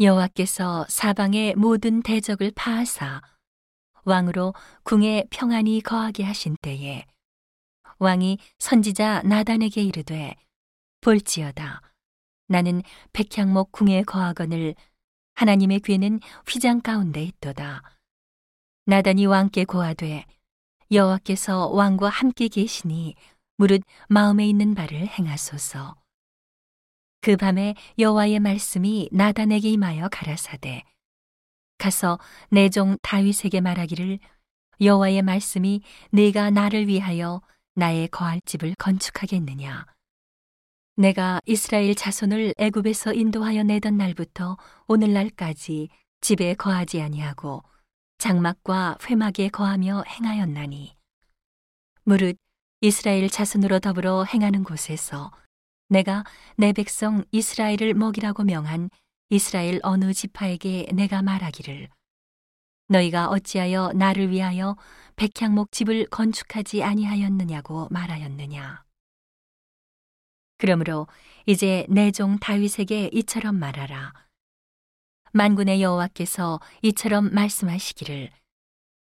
여호와께서 사방의 모든 대적을 파하사 왕으로 궁에 평안히 거하게 하신 때에 왕이 선지자 나단에게 이르되 볼지어다. 나는 백향목 궁에 거하거늘 하나님의 괴는 휘장 가운데 있도다. 나단이 왕께 고하되 여호와께서 왕과 함께 계시니 무릇 마음에 있는 바를 행하소서 그 밤에 여호와의 말씀이 나단에게 임하여 가라사대. 가서 내 종 다윗에게 말하기를 여호와의 말씀이 내가 나를 위하여 나의 거할 집을 건축하겠느냐? 내가 이스라엘 자손을 애굽에서 인도하여 내던 날부터 오늘날까지 집에 거하지 아니하고 장막과 회막에 거하며 행하였나니. 무릇 이스라엘 자손으로 더불어 행하는 곳에서 내가 내 백성 이스라엘을 먹이라고 명한 이스라엘 어느 지파에게 내가 말하기를. 너희가 어찌하여 나를 위하여 백향목 집을 건축하지 아니하였느냐고 말하였느냐? 그러므로 이제 내 종 다윗에게 이처럼 말하라. 만군의 여호와께서 이처럼 말씀하시기를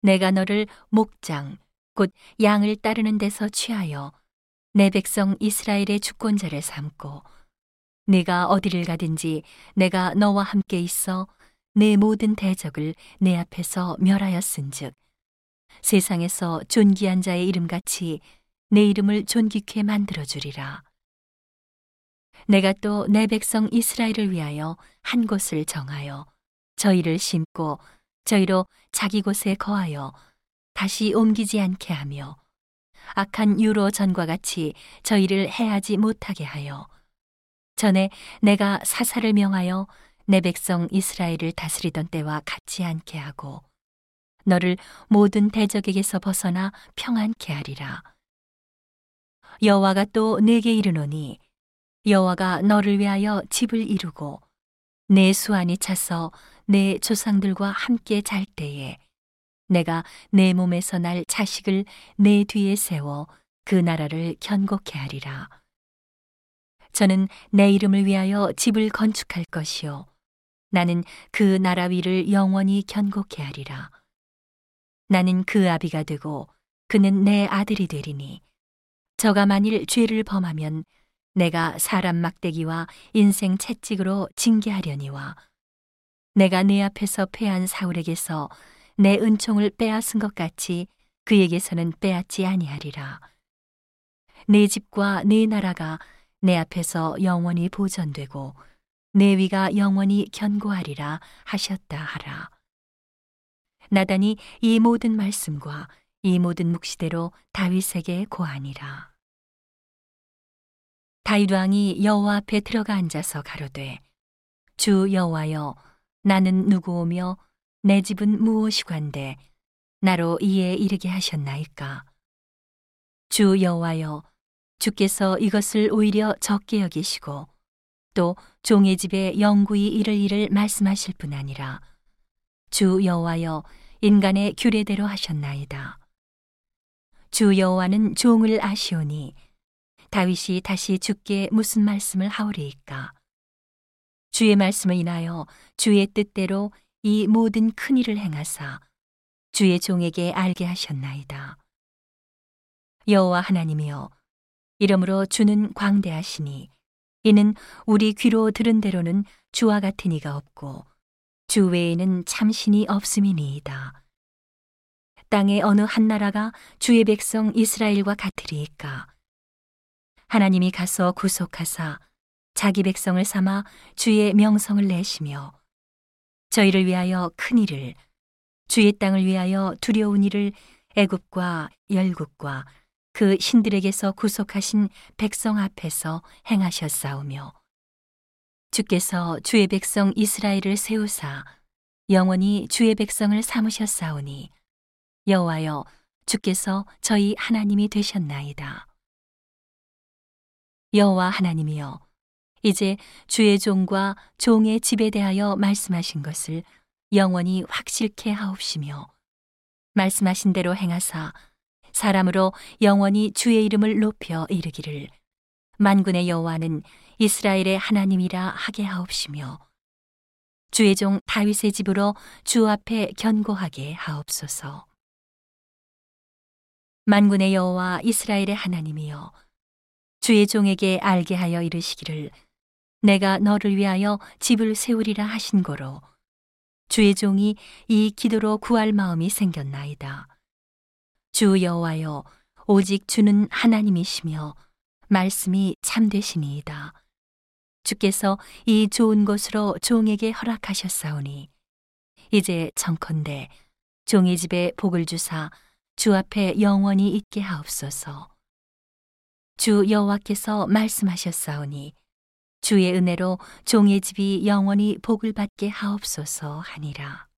내가 너를 목장 곧 양을 따르는 데서 취하여 내 백성 이스라엘의 주권자를 삼고 네가 어디를 가든지 내가 너와 함께 있어 내 모든 대적을 내 앞에서 멸하였은즉 세상에서 존귀한 자의 이름같이 내 이름을 존귀케 만들어 주리라. 내가 또 내 백성 이스라엘을 위하여 한 곳을 정하여 저희를 심고 저희로 자기 곳에 거하여 다시 옮기지 않게 하며 악한 유로 전과 같이 저희를 해하지 못하게 하여 전에 내가 사사를 명하여 내 백성 이스라엘을 다스리던 때와 같지 않게 하고 너를 모든 대적에게서 벗어나 평안케 하리라. 여호와가 또 내게 이르노니 여호와가 너를 위하여 집을 이루고 내 수완이 차서 내 조상들과 함께 잘 때에 내가 내 몸에서 날 자식을 내 뒤에 세워 그 나라를 견고케 하리라. 저는 내 이름을 위하여 집을 건축할 것이요. 나는 그 나라 위를 영원히 견고케 하리라. 나는 그 아비가 되고 그는 내 아들이 되리니 저가 만일 죄를 범하면 내가 사람 막대기와 인생 채찍으로 징계하려니와 내가 내 앞에서 패한 사울에게서 내 은총을 빼앗은 것 같이 그에게서는 빼앗지 아니하리라. 내 집과 내 나라가 내 앞에서 영원히 보존되고 내 위가 영원히 견고하리라 하셨다 하라. 나단이 이 모든 말씀과 이 모든 묵시대로 다윗에게 고하니라. 다윗 왕이 여호와 앞에 들어가 앉아서 가로되 주 여호와여 나는 누구오며 내 집은 무엇이관데 나로 이에 이르게 하셨나이까? 주 여호와여 주께서 이것을 오히려 적게 여기시고 또 종의 집에 영구히 이를 일을 말씀하실 뿐 아니라 주 여호와여 인간의 규례대로 하셨나이다. 주 여호와는 종을 아시오니 다윗이 다시 주께 무슨 말씀을 하오리이까? 주의 말씀을 인하여 주의 뜻대로 이 모든 큰 일을 행하사 주의 종에게 알게 하셨나이다. 여호와 하나님이여 이러므로 주는 광대하시니 이는 우리 귀로 들은 대로는 주와 같은 이가 없고 주 외에는 참신이 없음이니이다. 땅의 어느 한 나라가 주의 백성 이스라엘과 같으리이까 하나님이 가서 구속하사 자기 백성을 삼아 주의 명성을 내시며 저희를 위하여 큰 일을 주의 땅을 위하여 두려운 일을 애굽과 열국과 그 신들에게서 구속하신 백성 앞에서 행하셨사오며 주께서 주의 백성 이스라엘을 세우사 영원히 주의 백성을 삼으셨사오니 여호와여 주께서 저희 하나님이 되셨나이다. 여호와 하나님이여 이제 주의 종과 종의 집에 대하여 말씀하신 것을 영원히 확실케 하옵시며 말씀하신 대로 행하사 사람으로 영원히 주의 이름을 높여 이르기를 만군의 여호와는 이스라엘의 하나님이라 하게 하옵시며 주의 종 다윗의 집으로 주 앞에 견고하게 하옵소서. 만군의 여호와 이스라엘의 하나님이여 주의 종에게 알게 하여 이르시기를 내가 너를 위하여 집을 세우리라 하신 거로 주의 종이 이 기도로 구할 마음이 생겼나이다. 주 여호와여 오직 주는 하나님이시며 말씀이 참되시니이다. 주께서 이 좋은 곳으로 종에게 허락하셨사오니 이제 정컨대 종의 집에 복을 주사 주 앞에 영원히 있게 하옵소서. 주 여호와께서 말씀하셨사오니 주의 은혜로 종의 집이 영원히 복을 받게 하옵소서 하니라.